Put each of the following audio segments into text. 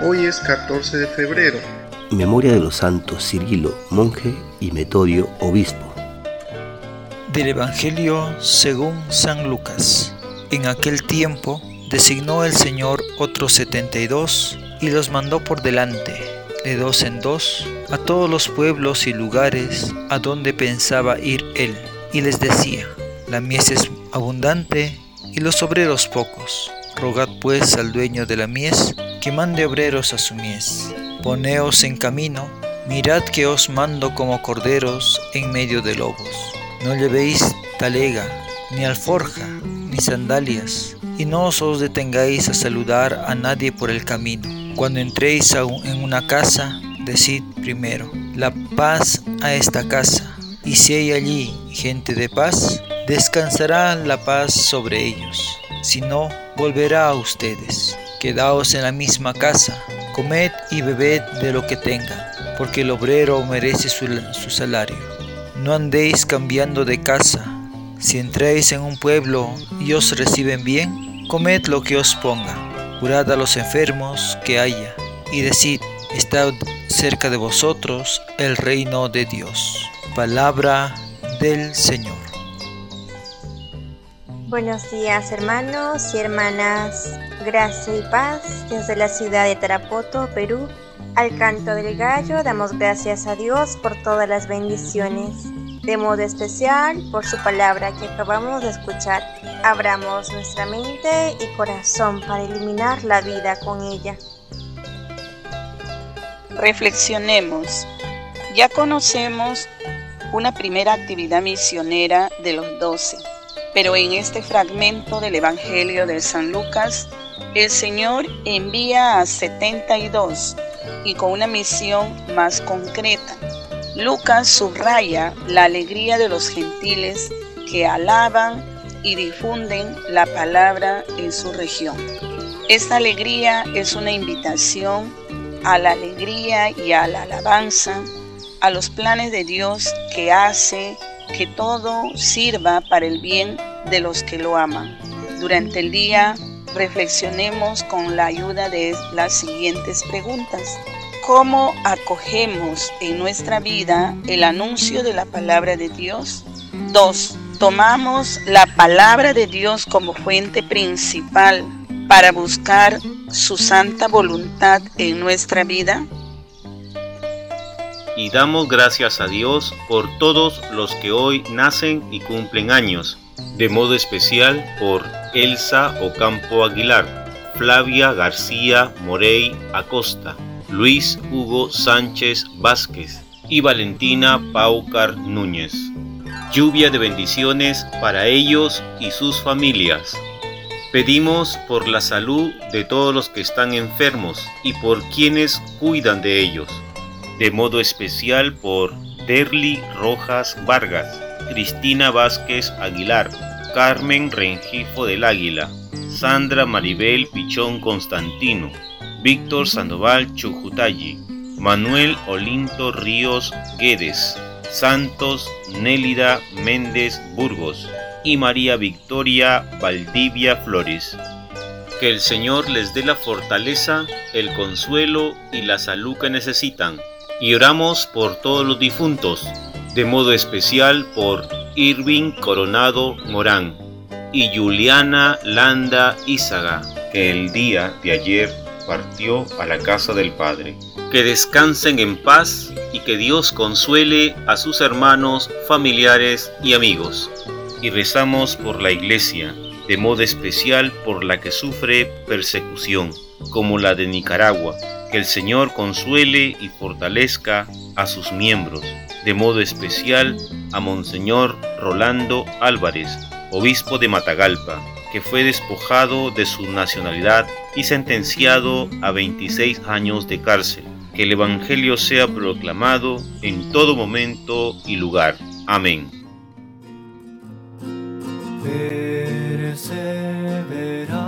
Hoy es 14 de febrero. Memoria de los santos Cirilo, monje, y Metodio, obispo. Del Evangelio según San Lucas. En aquel tiempo designó el Señor otros setenta y dos y los mandó por delante, de dos en dos, a todos los pueblos y lugares a donde pensaba ir él, y les decía, la mies es abundante y los obreros pocos. Rogad pues al dueño de la mies que mande obreros a su mies. Poneos en camino, mirad que os mando como corderos en medio de lobos. No llevéis talega, ni alforja, ni sandalias, y no os detengáis a saludar a nadie por el camino. Cuando entréis en una casa, decid primero, la paz a esta casa, y si hay allí gente de paz, descansará la paz sobre ellos. Si no, volverá a ustedes. Quedaos en la misma casa, comed y bebed de lo que tengan, porque el obrero merece su, salario. No andéis cambiando de casa. Si entráis en un pueblo y os reciben bien, comed lo que os ponga. Curad a los enfermos que haya, y decid, está cerca de vosotros el reino de Dios. Palabra del Señor. Buenos días hermanos y hermanas, gracia y paz desde la ciudad de Tarapoto, Perú. Al canto del gallo damos gracias a Dios por todas las bendiciones, de modo especial por su palabra que acabamos de escuchar. Abramos nuestra mente y corazón para iluminar la vida con ella. Reflexionemos. Ya conocemos una primera actividad misionera de los doce pero en este fragmento del Evangelio de San Lucas, el Señor envía a 72 y con una misión más concreta. Lucas subraya la alegría de los gentiles que alaban y difunden la palabra en su región. Esta alegría es una invitación a la alegría y a la alabanza, a los planes de Dios que hace que todo sirva para el bien de los que lo aman. Durante el día reflexionemos con la ayuda de las siguientes preguntas. ¿Cómo acogemos en nuestra vida el anuncio de la palabra de Dios? 2. ¿Tomamos la palabra de Dios como fuente principal para buscar su santa voluntad en nuestra vida? Y damos gracias a Dios por todos los que hoy nacen y cumplen años, de modo especial por Elsa Ocampo Aguilar, Flavia García Morey Acosta, Luis Hugo Sánchez Vázquez y Valentina Paucar Núñez. Lluvia de bendiciones para ellos y sus familias. Pedimos por la salud de todos los que están enfermos y por quienes cuidan de ellos de modo especial por Derly Rojas Vargas, Cristina Vázquez Aguilar, Carmen Rengifo del Águila, Sandra Maribel Pichón Constantino, Víctor Sandoval Chujutayi, Manuel Olinto Ríos Guedes, Santos Nélida Méndez Burgos y María Victoria Valdivia Flores. Que el Señor les dé la fortaleza, el consuelo y la salud que necesitan y oramos por todos los difuntos, de modo especial por Irving Coronado Morán y Juliana Landa Izaga, que el día de ayer partió a la casa del Padre. Que descansen en paz y que Dios consuele a sus hermanos, familiares y amigos. Y rezamos por la Iglesia, de modo especial por la que sufre persecución, como la de Nicaragua que el Señor consuele y fortalezca a sus miembros, de modo especial a Monseñor Rolando Álvarez, obispo de Matagalpa, que fue despojado de su nacionalidad y sentenciado a 26 años de cárcel. Que el Evangelio sea proclamado en todo momento y lugar. Amén. bit of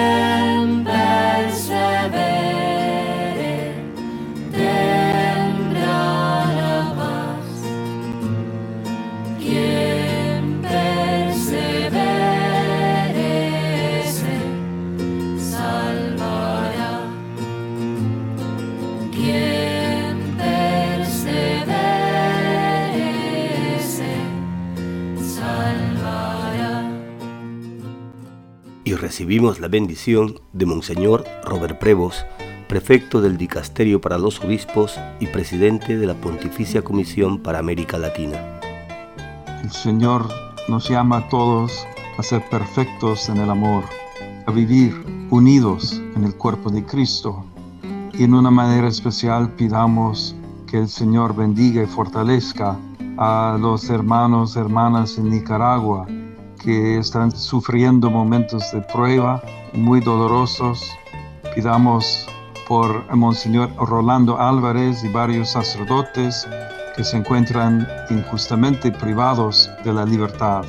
y recibimos la bendición de Monseñor Robert Prevos, prefecto del Dicasterio para los Obispos y presidente de la Pontificia Comisión para América Latina. El Señor nos llama a todos a ser perfectos en el amor, a vivir unidos en el cuerpo de Cristo. Y en una manera especial pidamos que el Señor bendiga y fortalezca a los hermanos, hermanas en Nicaragua, que están sufriendo momentos de prueba muy dolorosos. Pidamos por Monseñor Rolando Álvarez y varios sacerdotes que se encuentran injustamente privados de la libertad.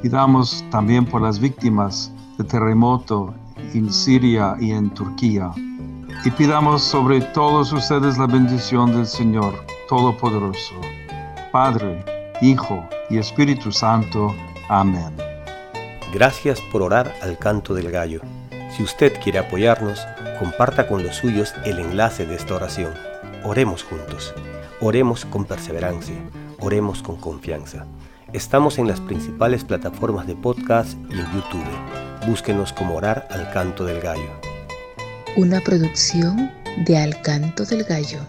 Pidamos también por las víctimas de terremoto en Siria y en Turquía. Y pidamos sobre todos ustedes la bendición del Señor Todopoderoso, Padre, Hijo y Espíritu Santo. Amén. Gracias por orar al canto del gallo. Si usted quiere apoyarnos, comparta con los suyos el enlace de esta oración. Oremos juntos. Oremos con perseverancia. Oremos con confianza. Estamos en las principales plataformas de podcast y en YouTube. Búsquenos como orar al canto del gallo. Una producción de Al canto del gallo.